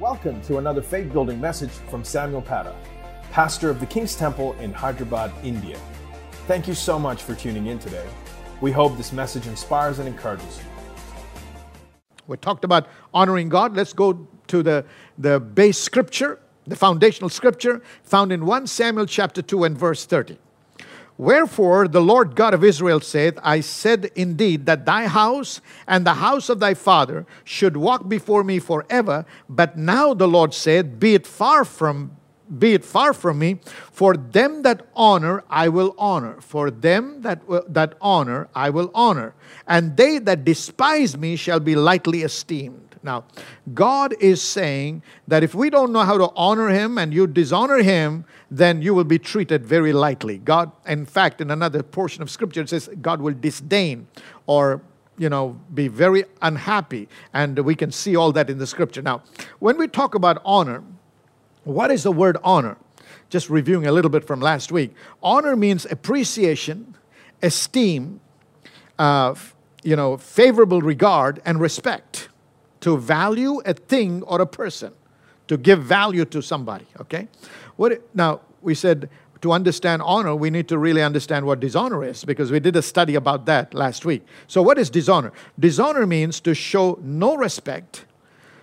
Welcome to another faith building message from Samuel Patta, pastor of the King's Temple in Hyderabad, India. Thank you so much for tuning in today. We hope this message inspires and encourages you. We talked about honoring God. Let's go to the, the base scripture, the foundational scripture found in 1 Samuel chapter 2 and verse 30. Wherefore the Lord God of Israel saith, I said indeed that thy house and the house of thy father should walk before me forever. But now the Lord said, Be it far from be it far from me. For them that honor i will honor. For them that that honor i will honor. And they that despise me shall be lightly esteemed. Now god is saying that if we don't know how to honor him and you dishonor him then you will be treated very lightly. God, in fact, in another portion of scripture, it says God will disdain or you know, be very unhappy. And we can see all that in the scripture. Now, when we talk about honor, what is the word honor? Just reviewing a little bit from last week. Honor means appreciation, esteem, uh, you know, favorable regard, and respect. To value a thing or a person, to give value to somebody, okay? What, now, we said to understand honor, we need to really understand what dishonor is because we did a study about that last week. So, what is dishonor? Dishonor means to show no respect,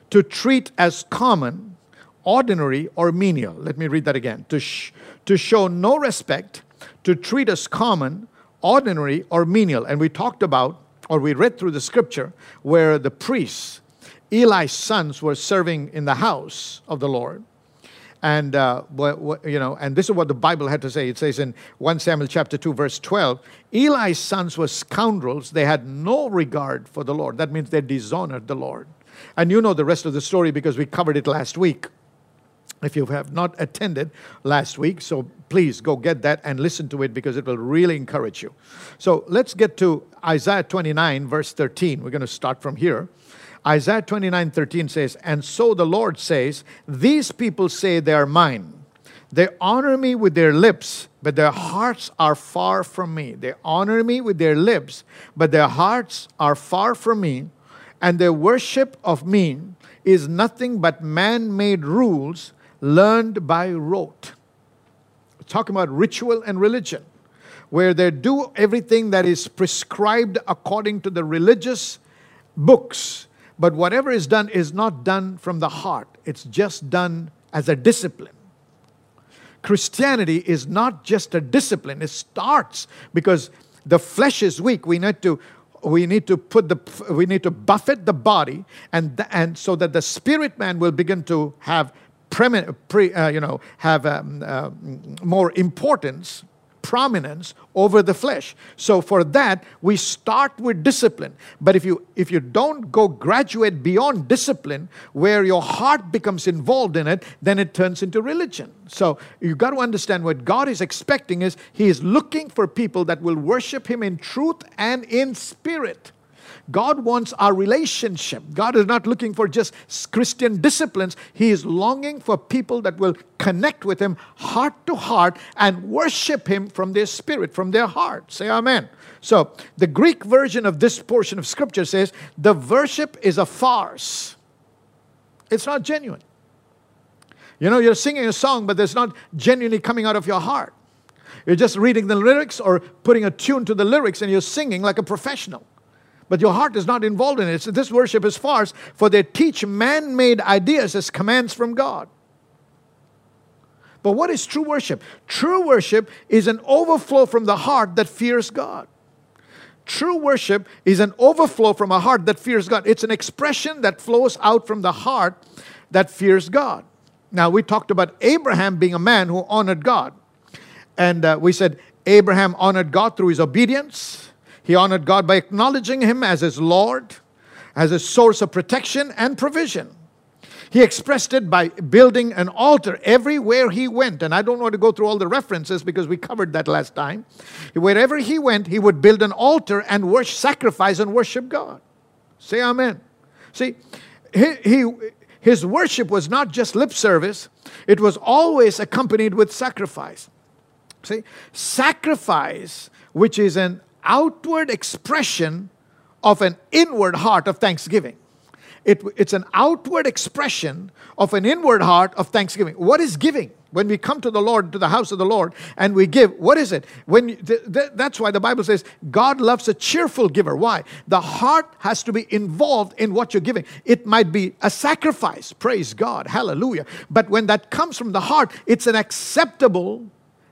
to treat as common, ordinary, or menial. Let me read that again. To, sh- to show no respect, to treat as common, ordinary, or menial. And we talked about, or we read through the scripture, where the priests, Eli's sons, were serving in the house of the Lord and uh, you know, and this is what the Bible had to say. It says in 1 Samuel chapter 2, verse 12, Eli's sons were scoundrels. They had no regard for the Lord. That means they dishonored the Lord. And you know the rest of the story because we covered it last week. If you have not attended last week, so please go get that and listen to it because it will really encourage you. So let's get to Isaiah 29, verse 13. We're going to start from here. Isaiah 29 13 says, And so the Lord says, These people say they are mine. They honor me with their lips, but their hearts are far from me. They honor me with their lips, but their hearts are far from me. And their worship of me is nothing but man made rules learned by rote. Talking about ritual and religion, where they do everything that is prescribed according to the religious books but whatever is done is not done from the heart, it's just done as a discipline. Christianity is not just a discipline, it starts because the flesh is weak. We need to we need to put the we need to buffet the body and and so that the spirit man will begin to have pre uh, you know have um, uh, more importance prominence over the flesh. So for that, we start with discipline. But if you if you don't go graduate beyond discipline, where your heart becomes involved in it, then it turns into religion. So you've got to understand what God is expecting is He is looking for people that will worship Him in truth and in spirit. God wants our relationship. God is not looking for just Christian disciplines. He is longing for people that will connect with Him heart to heart and worship Him from their spirit, from their heart. Say Amen. So, the Greek version of this portion of Scripture says the worship is a farce, it's not genuine. You know, you're singing a song, but it's not genuinely coming out of your heart. You're just reading the lyrics or putting a tune to the lyrics and you're singing like a professional but your heart is not involved in it. So this worship is farce, for they teach man made ideas as commands from God. But what is true worship? True worship is an overflow from the heart that fears God. True worship is an overflow from a heart that fears God. It's an expression that flows out from the heart that fears God. Now, we talked about Abraham being a man who honored God. And uh, we said Abraham honored God through his obedience. He honored God by acknowledging Him as His Lord, as a source of protection and provision. He expressed it by building an altar everywhere he went. And I don't want to go through all the references because we covered that last time. Wherever he went, he would build an altar and worship, sacrifice and worship God. Say amen. See, he, he, his worship was not just lip service, it was always accompanied with sacrifice. See, sacrifice, which is an outward expression of an inward heart of thanksgiving. It, it's an outward expression of an inward heart of thanksgiving. What is giving? When we come to the Lord, to the house of the Lord, and we give, what is it? When you, th- th- that's why the Bible says God loves a cheerful giver. Why? The heart has to be involved in what you're giving. It might be a sacrifice, praise God, hallelujah. But when that comes from the heart, it's an acceptable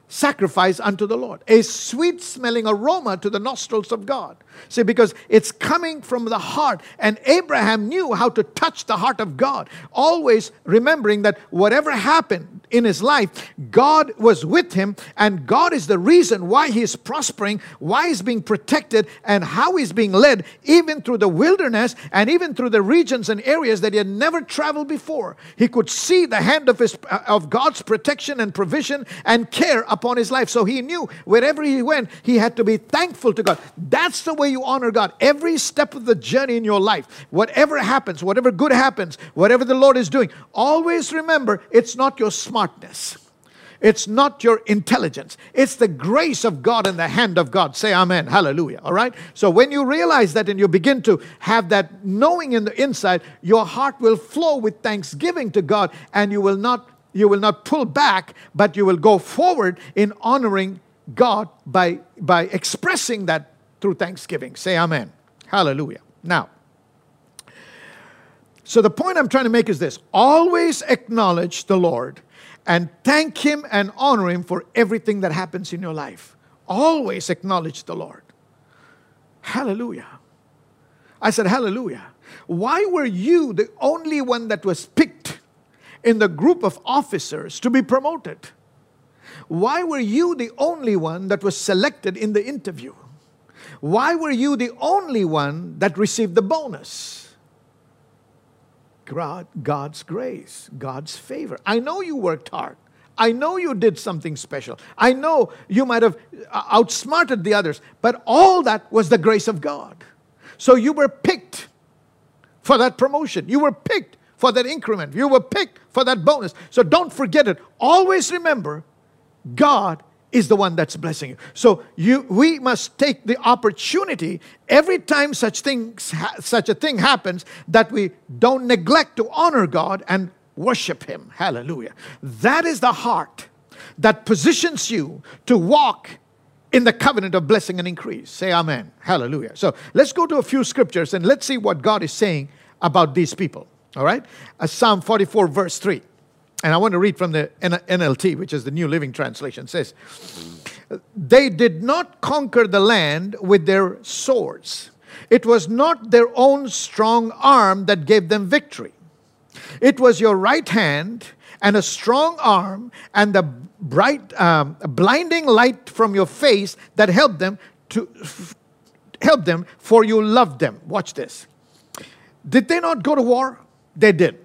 sacrifice unto the Lord, a sweet smelling aroma to the nostrils of God. See, because it's coming from the heart, and Abraham knew how to touch the heart of God, always remembering that whatever happened in his life, God was with him, and God is the reason why he is prospering, why he's being protected, and how he's being led, even through the wilderness and even through the regions and areas that he had never traveled before. He could see the hand of his of God's protection and provision and care upon his life. So he knew wherever he went, he had to be thankful to God. That's the way you honor God. Every step of the journey in your life, whatever happens, whatever good happens, whatever the Lord is doing, always remember it's not your smartness. It's not your intelligence. It's the grace of God and the hand of God. Say amen. Hallelujah. All right? So when you realize that and you begin to have that knowing in the inside, your heart will flow with thanksgiving to God and you will not you will not pull back, but you will go forward in honoring God by by expressing that through thanksgiving. Say amen. Hallelujah. Now, so the point I'm trying to make is this always acknowledge the Lord and thank Him and honor Him for everything that happens in your life. Always acknowledge the Lord. Hallelujah. I said, Hallelujah. Why were you the only one that was picked in the group of officers to be promoted? Why were you the only one that was selected in the interview? Why were you the only one that received the bonus? God, God's grace, God's favor. I know you worked hard. I know you did something special. I know you might have uh, outsmarted the others, but all that was the grace of God. So you were picked for that promotion. You were picked for that increment. You were picked for that bonus. So don't forget it. Always remember God is the one that's blessing you. So you, we must take the opportunity every time such things, such a thing happens that we don't neglect to honor God and worship Him. Hallelujah. That is the heart that positions you to walk in the covenant of blessing and increase. Say Amen. Hallelujah. So let's go to a few scriptures and let's see what God is saying about these people. All right? Uh, Psalm 44, verse 3 and I want to read from the NLT, which is the New Living Translation, says, They did not conquer the land with their swords. It was not their own strong arm that gave them victory. It was your right hand and a strong arm and the bright, um, blinding light from your face that helped them to f- help them, for you loved them. Watch this. Did they not go to war? They did.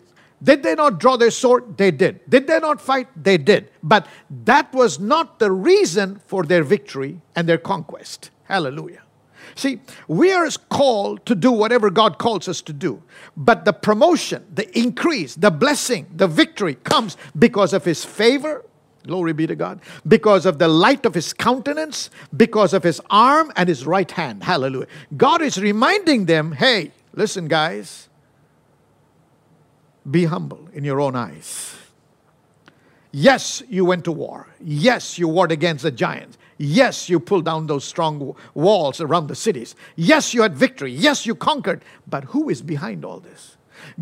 Did they not draw their sword? They did. Did they not fight? They did. But that was not the reason for their victory and their conquest. Hallelujah. See, we are called to do whatever God calls us to do. But the promotion, the increase, the blessing, the victory comes because of His favor. Glory be to God. Because of the light of His countenance, because of His arm and His right hand. Hallelujah. God is reminding them hey, listen, guys, be humble in your own eyes. Yes, you went to war. Yes, you warred against the giants. Yes, you pulled down those strong walls around the cities. Yes, you had victory. Yes, you conquered. But who is behind all this?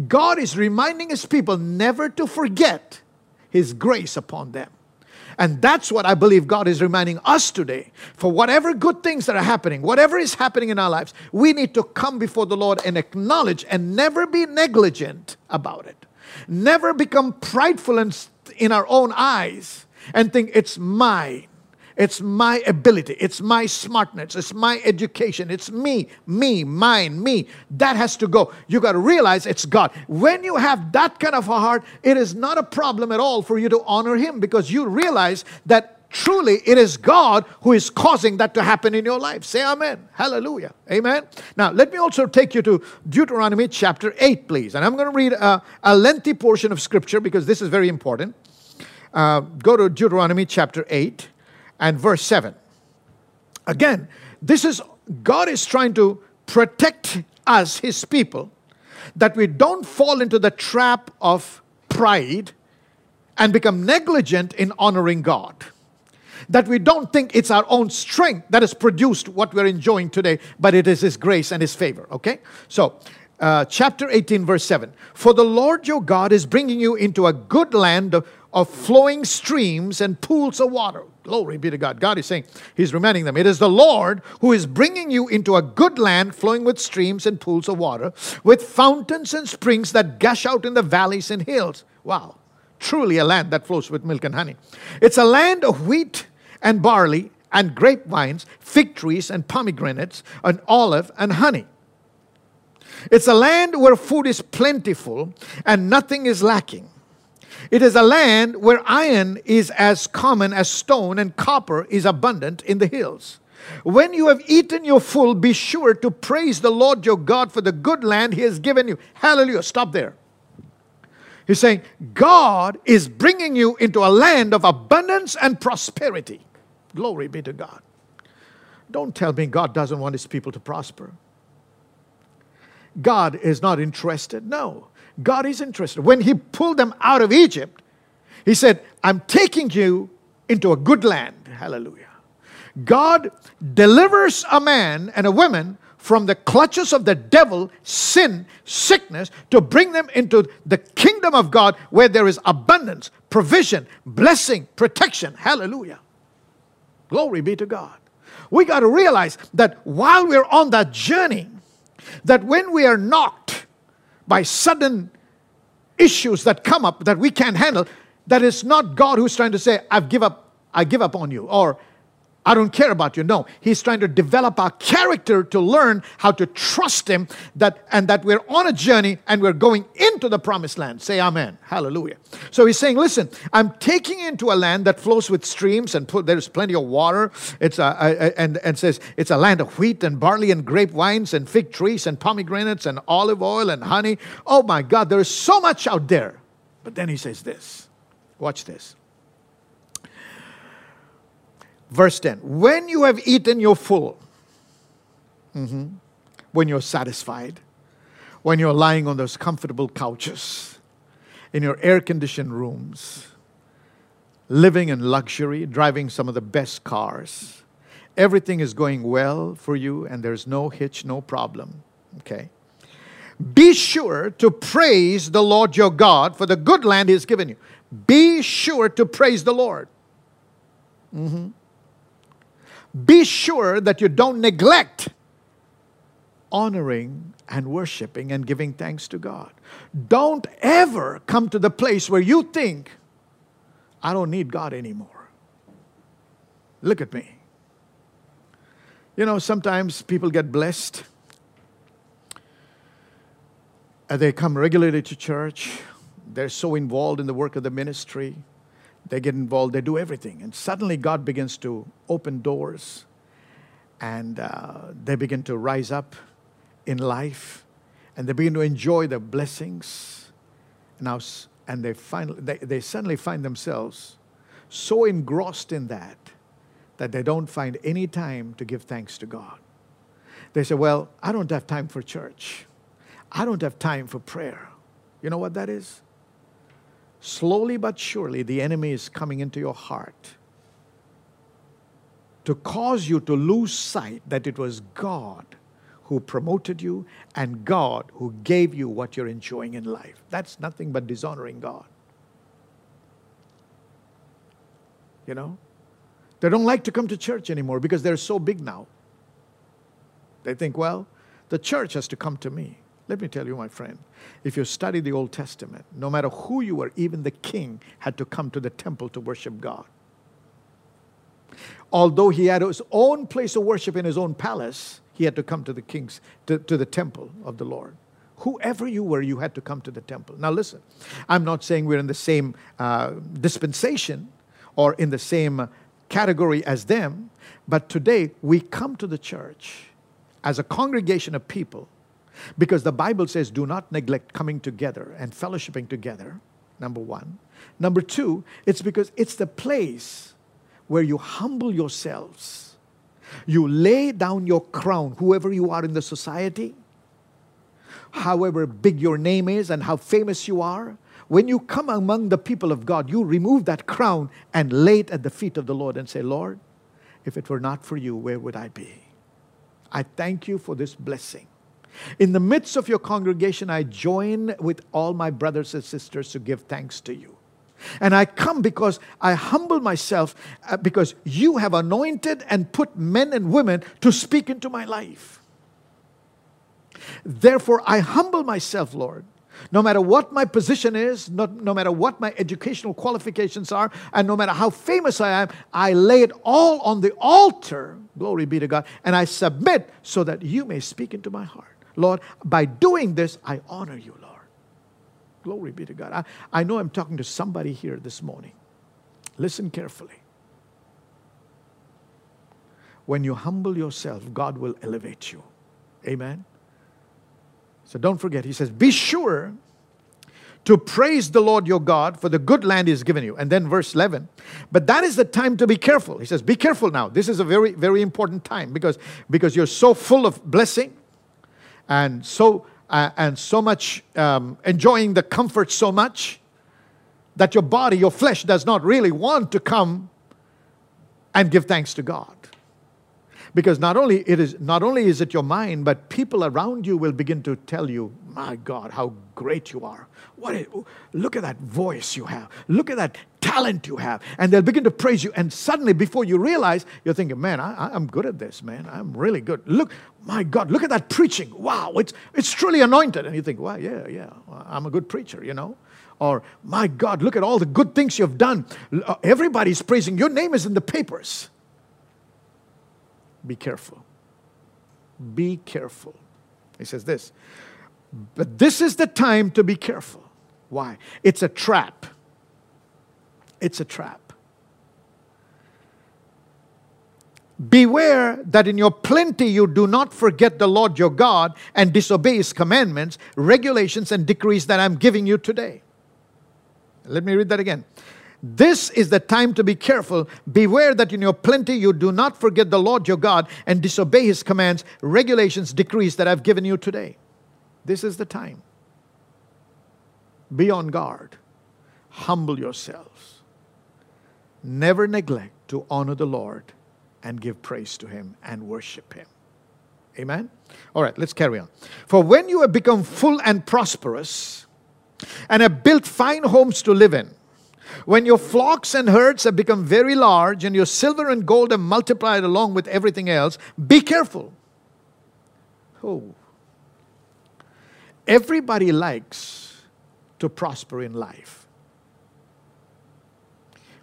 God is reminding his people never to forget his grace upon them. And that's what I believe God is reminding us today. For whatever good things that are happening, whatever is happening in our lives, we need to come before the Lord and acknowledge and never be negligent about it. Never become prideful in our own eyes and think it's mine. It's my ability. It's my smartness. It's my education. It's me, me, mine, me. That has to go. You got to realize it's God. When you have that kind of a heart, it is not a problem at all for you to honor Him because you realize that truly it is God who is causing that to happen in your life. Say amen. Hallelujah. Amen. Now, let me also take you to Deuteronomy chapter 8, please. And I'm going to read a, a lengthy portion of scripture because this is very important. Uh, go to Deuteronomy chapter 8 and verse 7. Again, this is God is trying to protect us, his people, that we don't fall into the trap of pride and become negligent in honoring God. That we don't think it's our own strength that has produced what we're enjoying today, but it is His grace and His favor. Okay? So, uh, chapter 18, verse 7 For the Lord your God is bringing you into a good land of, of flowing streams and pools of water. Glory be to God. God is saying, He's reminding them, it is the Lord who is bringing you into a good land flowing with streams and pools of water, with fountains and springs that gush out in the valleys and hills. Wow. Truly a land that flows with milk and honey. It's a land of wheat and barley and grapevines, fig trees and pomegranates, and olive and honey. It's a land where food is plentiful and nothing is lacking. It is a land where iron is as common as stone and copper is abundant in the hills. When you have eaten your full, be sure to praise the Lord your God for the good land he has given you. Hallelujah. Stop there. He's saying, God is bringing you into a land of abundance and prosperity. Glory be to God. Don't tell me God doesn't want his people to prosper. God is not interested. No. God is interested. When He pulled them out of Egypt, He said, I'm taking you into a good land. Hallelujah. God delivers a man and a woman from the clutches of the devil, sin, sickness, to bring them into the kingdom of God where there is abundance, provision, blessing, protection. Hallelujah. Glory be to God. We got to realize that while we're on that journey, that when we are knocked by sudden issues that come up that we can't handle, that is not God who's trying to say, I've give up, I give up on you, or I don't care about you. No, he's trying to develop our character to learn how to trust him that and that we're on a journey and we're going into the promised land. Say amen. Hallelujah. So he's saying, listen, I'm taking you into a land that flows with streams and there's plenty of water. It's a, a, and and says it's a land of wheat and barley and grape grapevines and fig trees and pomegranates and olive oil and honey. Oh my God, there is so much out there. But then he says this. Watch this. Verse 10 When you have eaten your full, mm-hmm, when you're satisfied, when you're lying on those comfortable couches, in your air conditioned rooms, living in luxury, driving some of the best cars, everything is going well for you and there's no hitch, no problem. Okay? Be sure to praise the Lord your God for the good land He has given you. Be sure to praise the Lord. Mm-hmm be sure that you don't neglect honoring and worshiping and giving thanks to God. Don't ever come to the place where you think, I don't need God anymore. Look at me. You know, sometimes people get blessed. And they come regularly to church. They're so involved in the work of the ministry. They get involved, they do everything. And suddenly God begins to open doors and uh, they begin to rise up in life and they begin to enjoy the blessings. Now, and they, finally, they, they suddenly find themselves so engrossed in that that they don't find any time to give thanks to God. They say, Well, I don't have time for church. I don't have time for prayer. You know what that is? Slowly but surely, the enemy is coming into your heart to cause you to lose sight that it was God who promoted you and God who gave you what you're enjoying in life. That's nothing but dishonoring God. You know? They don't like to come to church anymore because they're so big now. They think, well, the church has to come to me. Let me tell you, my friend, if you study the Old Testament, no matter who you were, even the king had to come to the temple to worship God. Although he had his own place of worship in his own palace, he had to come to the king's, to, to the temple of the Lord. Whoever you were, you had to come to the temple. Now, listen, I'm not saying we're in the same uh, dispensation or in the same category as them, but today we come to the church as a congregation of people because the Bible says, do not neglect coming together and fellowshipping together, number one. Number two, it's because it's the place where you humble yourselves. You lay down your crown, whoever you are in the society. however big your name is and how famous you are, when you come among the people of God, you remove that crown and lay it at the feet of the Lord and say, Lord, if it were not for you, where would I be? I thank you for this blessing. In the midst of your congregation, I join with all my brothers and sisters to give thanks to you. And I come because I humble myself uh, because you have anointed and put men and women to speak into my life. Therefore, I humble myself, Lord. No matter what my position is, no, no matter what my educational qualifications are, and no matter how famous I am, I lay it all on the altar, glory be to God, and I submit so that you may speak into my heart. Lord, by doing this, I honor you, Lord. Glory be to God. I, I know I'm talking to somebody here this morning. Listen carefully. When you humble yourself, God will elevate you. Amen. So don't forget, he says, Be sure to praise the Lord your God for the good land he has given you. And then verse 11, but that is the time to be careful. He says, Be careful now. This is a very, very important time because, because you're so full of blessing and so uh, and so much um, enjoying the comfort so much that your body, your flesh, does not really want to come and give thanks to God. Because not only it is not only is it your mind, but people around you will begin to tell you, "My God, how great you are! What? Is, look at that voice you have! Look at that talent you have!" And they'll begin to praise you. And suddenly, before you realize, you're thinking, "Man, I, I'm good at this, man. I'm really good. Look, my God, look at that preaching! Wow, it's it's truly anointed." And you think, "Well, yeah, yeah, I'm a good preacher," you know or my God, look at all the good things you've done. Uh, everybody's praising. Your name is in the papers. Be careful. Be careful. He says this. But this is the time to be careful. Why? It's a trap. It's a trap. Beware that in your plenty you do not forget the Lord your God and disobey his commandments, regulations, and decrees that I'm giving you today. Let me read that again. This is the time to be careful. Beware that in your plenty you do not forget the Lord your God and disobey his commands, regulations, decrees that I've given you today. This is the time. Be on guard. Humble yourselves. Never neglect to honor the Lord and give praise to him and worship him. Amen? All right, let's carry on. For when you have become full and prosperous and have built fine homes to live in, when your flocks and herds have become very large and your silver and gold have multiplied along with everything else, be careful. Oh. Everybody likes to prosper in life.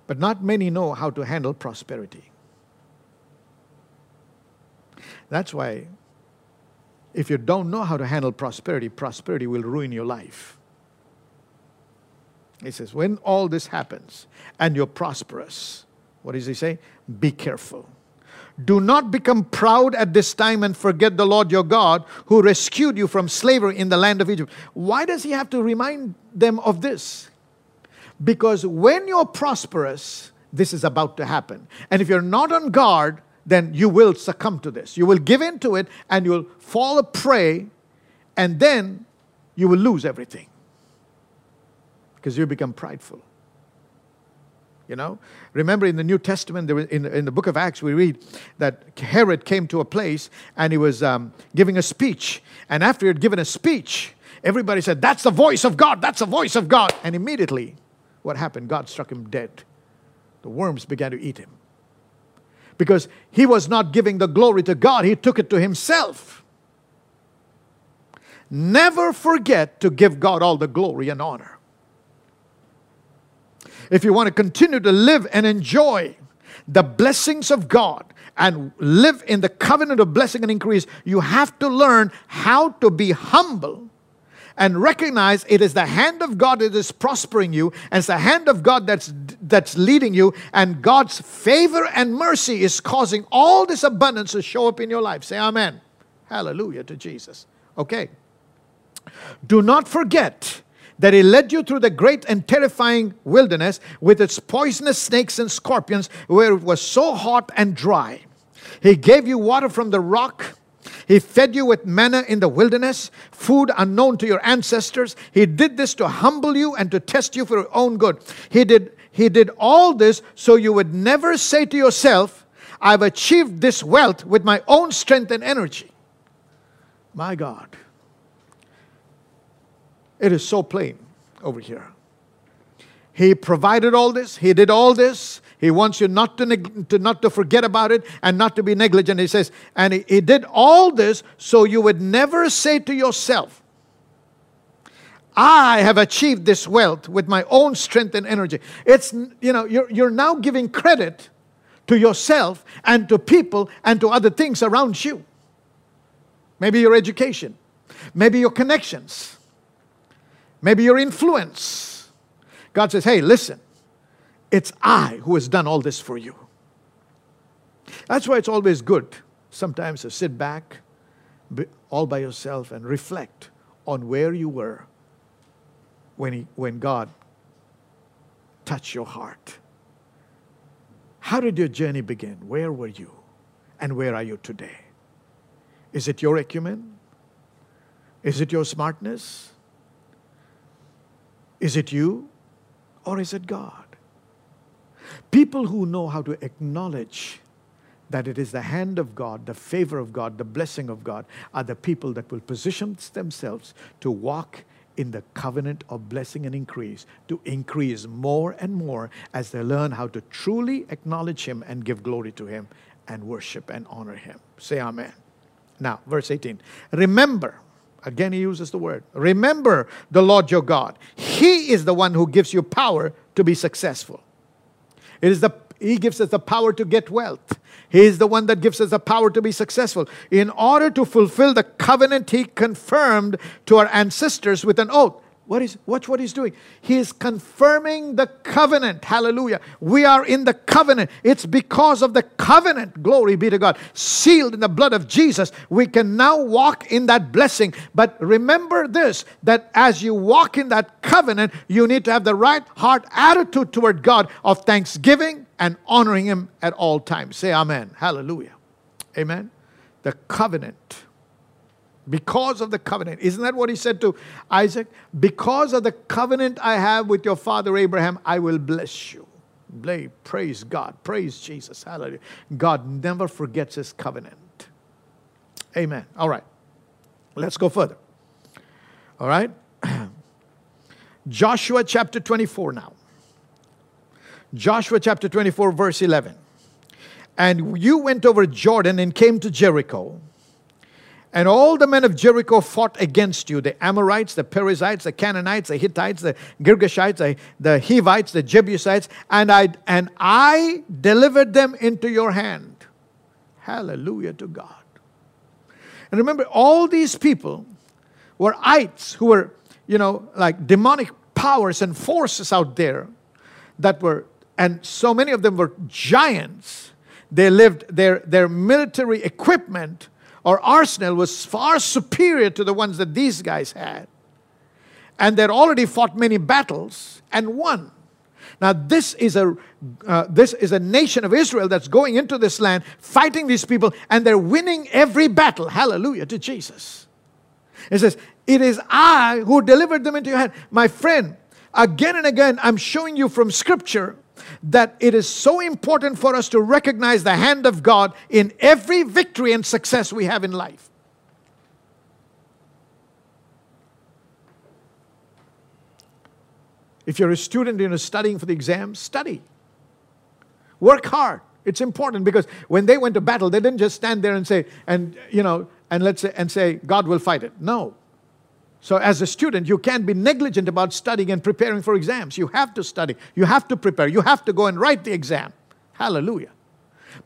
But not many know how to handle prosperity. That's why, if you don't know how to handle prosperity, prosperity will ruin your life. He says, when all this happens and you're prosperous, what does he say? Be careful. Do not become proud at this time and forget the Lord your God who rescued you from slavery in the land of Egypt. Why does he have to remind them of this? Because when you're prosperous, this is about to happen. And if you're not on guard, then you will succumb to this. You will give in to it and you'll fall a prey, and then you will lose everything because you become prideful. You know, remember in the New Testament, there was, in, in the book of Acts, we read that Herod came to a place and he was um, giving a speech. And after he had given a speech, everybody said, That's the voice of God, that's the voice of God. And immediately, what happened? God struck him dead. The worms began to eat him. Because he was not giving the glory to God, he took it to himself. Never forget to give God all the glory and honor if you want to continue to live and enjoy the blessings of God and live in the covenant of blessing and increase, you have to learn how to be humble and recognize it is the hand of God that is prospering you, and it's the hand of God that's that's leading you, and God's favor and mercy is causing all this abundance to show up in your life. Say amen. Hallelujah to Jesus. Okay. Do not forget that he led you through the great and terrifying wilderness with its poisonous snakes and scorpions, where it was so hot and dry. He gave you water from the rock. He fed you with manna in the wilderness, food unknown to your ancestors. He did this to humble you and to test you for your own good. He did, he did all this so you would never say to yourself, I've achieved this wealth with my own strength and energy. My God. It is so plain over here. He provided all this, He did all this. He wants you not to, neg- to, not to forget about it and not to be negligent. He says, and he, he did all this so you would never say to yourself, I have achieved this wealth with my own strength and energy. It's, you know, you're, you're now giving credit to yourself and to people and to other things around you. Maybe your education, maybe your connections, maybe your influence. God says, hey, listen, it's I who has done all this for you. That's why it's always good sometimes to sit back all by yourself and reflect on where you were when, he, when God touched your heart. How did your journey begin? Where were you? And where are you today? Is it your acumen? Is it your smartness? Is it you? Or is it God? People who know how to acknowledge that it is the hand of God, the favor of God, the blessing of God, are the people that will position themselves to walk in the covenant of blessing and increase, to increase more and more as they learn how to truly acknowledge Him and give glory to Him and worship and honor Him. Say Amen. Now, verse 18. Remember, again, he uses the word, remember the Lord your God. He is the one who gives you power to be successful. It is the he gives us the power to get wealth. He is the one that gives us the power to be successful. In order to fulfill the covenant he confirmed to our ancestors with an oath. What is watch what he's doing? He is confirming the covenant. Hallelujah. We are in the covenant. It's because of the covenant. Glory be to God. Sealed in the blood of Jesus, we can now walk in that blessing. But remember this that as you walk in that covenant, you need to have the right heart attitude toward God of thanksgiving and honoring him at all times. Say amen. Hallelujah. Amen. The covenant because of the covenant. Isn't that what he said to Isaac? Because of the covenant I have with your father Abraham, I will bless you. Praise God. Praise Jesus. Hallelujah. God never forgets his covenant. Amen. All right. Let's go further. All right. Joshua chapter 24 now. Joshua chapter 24, verse 11. And you went over Jordan and came to Jericho. And all the men of Jericho fought against you the Amorites, the Perizzites, the Canaanites, the Hittites, the Girgashites, the, the Hivites, the Jebusites, and I, and I delivered them into your hand. Hallelujah to God. And remember, all these people were ites who were, you know, like demonic powers and forces out there that were, and so many of them were giants. They lived, their, their military equipment or arsenal was far superior to the ones that these guys had. And they'd already fought many battles and won. Now, this is, a, uh, this is a nation of Israel that's going into this land, fighting these people, and they're winning every battle. Hallelujah to Jesus. It says, It is I who delivered them into your hand. My friend, again and again, I'm showing you from Scripture that it is so important for us to recognize the hand of God in every victory and success we have in life. If you're a student and you're studying for the exam, study. Work hard. It's important because when they went to battle, they didn't just stand there and say, and you know, and let's say, and say, God will fight it. No. So, as a student, you can't be negligent about studying and preparing for exams. You have to study, you have to prepare, you have to go and write the exam. Hallelujah.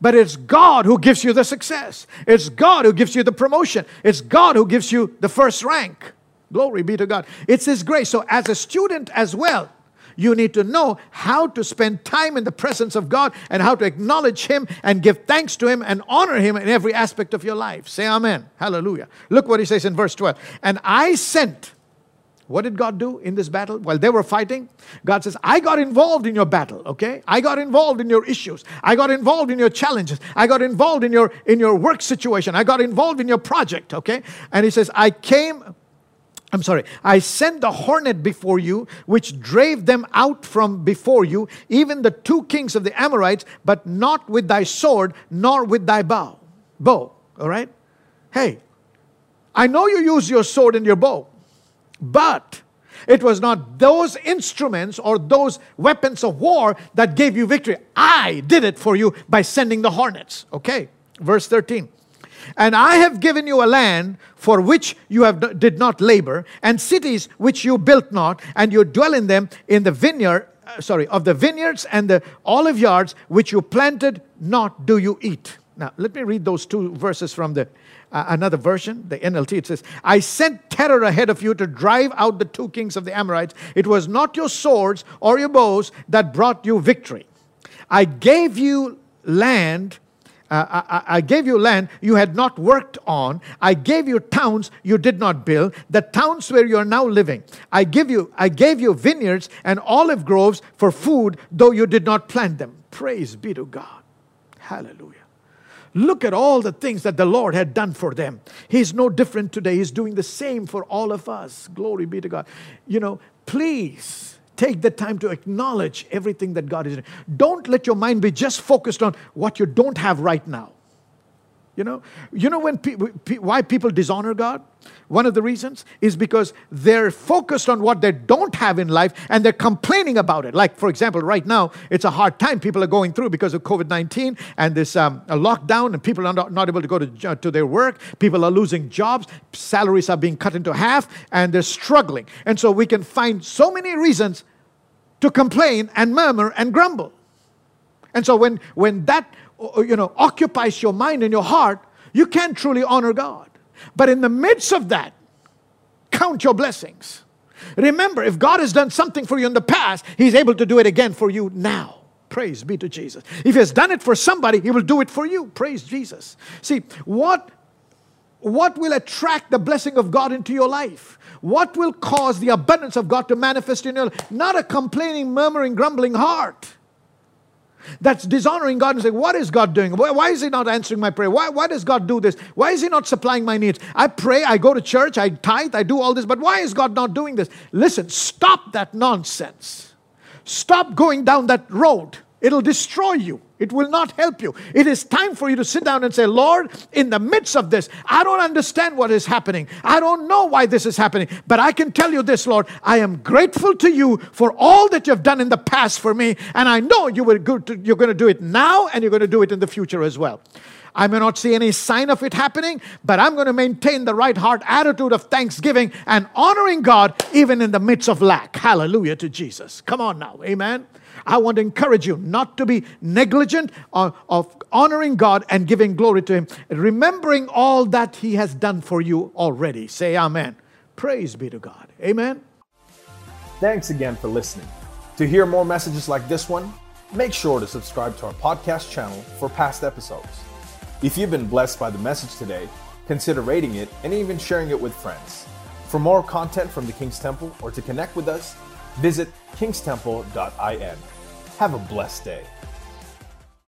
But it's God who gives you the success, it's God who gives you the promotion, it's God who gives you the first rank. Glory be to God. It's His grace. So, as a student as well, you need to know how to spend time in the presence of God and how to acknowledge Him and give thanks to Him and honor Him in every aspect of your life. Say Amen. Hallelujah. Look what He says in verse 12. And I sent What did God do in this battle? While they were fighting, God says, I got involved in your battle, okay? I got involved in your issues. I got involved in your challenges. I got involved in your in your work situation. I got involved in your project, okay? And he says, I came I'm sorry, I sent the hornet before you, which drave them out from before you, even the two kings of the Amorites, but not with thy sword, nor with thy bow. Bow, all right? Hey, I know you use your sword and your bow, but it was not those instruments or those weapons of war that gave you victory. I did it for you by sending the hornets. Okay, verse 13. And I have given you a land for which you have did not labor, and cities which you built not, and you dwell in them in the vineyard, uh, sorry, of the vineyards and the olive yards which you planted not do you eat. Now, let me read those two verses from the uh, another version, the NLT. It says, I sent terror ahead of you to drive out the two kings of the Amorites. It was not your swords or your bows that brought you victory. I gave you land. Uh, I, I, gave you land you had not worked on. I gave you towns you did not build, the towns where you are now living. I give you, I gave you vineyards and olive groves for food, though you did not plant them. Praise be to God. Hallelujah. Look at all the things that the Lord had done for them. He's no different today. He's doing the same for all of us. Glory be to God. You know, please take the time to acknowledge everything that God is doing. Don't let your mind be just focused on what you don't have right now. You know, you know when pe- pe- why people dishonor God? One of the reasons is because they're focused on what they don't have in life and they're complaining about it. Like, for example, right now, it's a hard time people are going through because of COVID 19 and this um, lockdown, and people are not, not able to go to, uh, to their work. People are losing jobs, salaries are being cut into half, and they're struggling. And so we can find so many reasons to complain and murmur and grumble. And so when, when that you know, occupies your mind and your heart, you can't truly honor God. But in the midst of that, count your blessings. Remember, if God has done something for you in the past, He's able to do it again for you now. Praise be to Jesus. If He has done it for somebody, He will do it for you. Praise Jesus. See, what, what will attract the blessing of God into your life? What will cause the abundance of God to manifest in your life? Not a complaining, murmuring, grumbling heart that's dishonoring God and saying, What is God doing? Why, why, is He not answering my prayer? Why, why does God do this? Why is He not supplying my needs? I pray, I go to church, I tithe, I do all this, but why is God not doing this? Listen, stop that nonsense. Stop going down that road. It'll destroy you. It will not help you. It is time for you to sit down and say, Lord, in the midst of this, I don't understand what is happening. I don't know why this is happening. But I can tell you this, Lord, I am grateful to you for all that you've done in the past for me. And I know you will go to, you're going to do it now and you're going to do it in the future as well. I may not see any sign of it happening, but I'm going to maintain the right heart attitude of thanksgiving and honoring God even in the midst of lack. Hallelujah to Jesus. Come on now. Amen. I want to encourage you not to be negligent of, of honoring God and giving glory to Him, remembering all that He has done for you already. Say Amen. Praise be to God. Amen. Thanks again for listening. To hear more messages like this one, make sure to subscribe to our podcast channel for past episodes. If you've been blessed by the message today, consider rating it and even sharing it with friends. For more content from the King's Temple or to connect with us, visit kingstemple.in. Have a blessed day.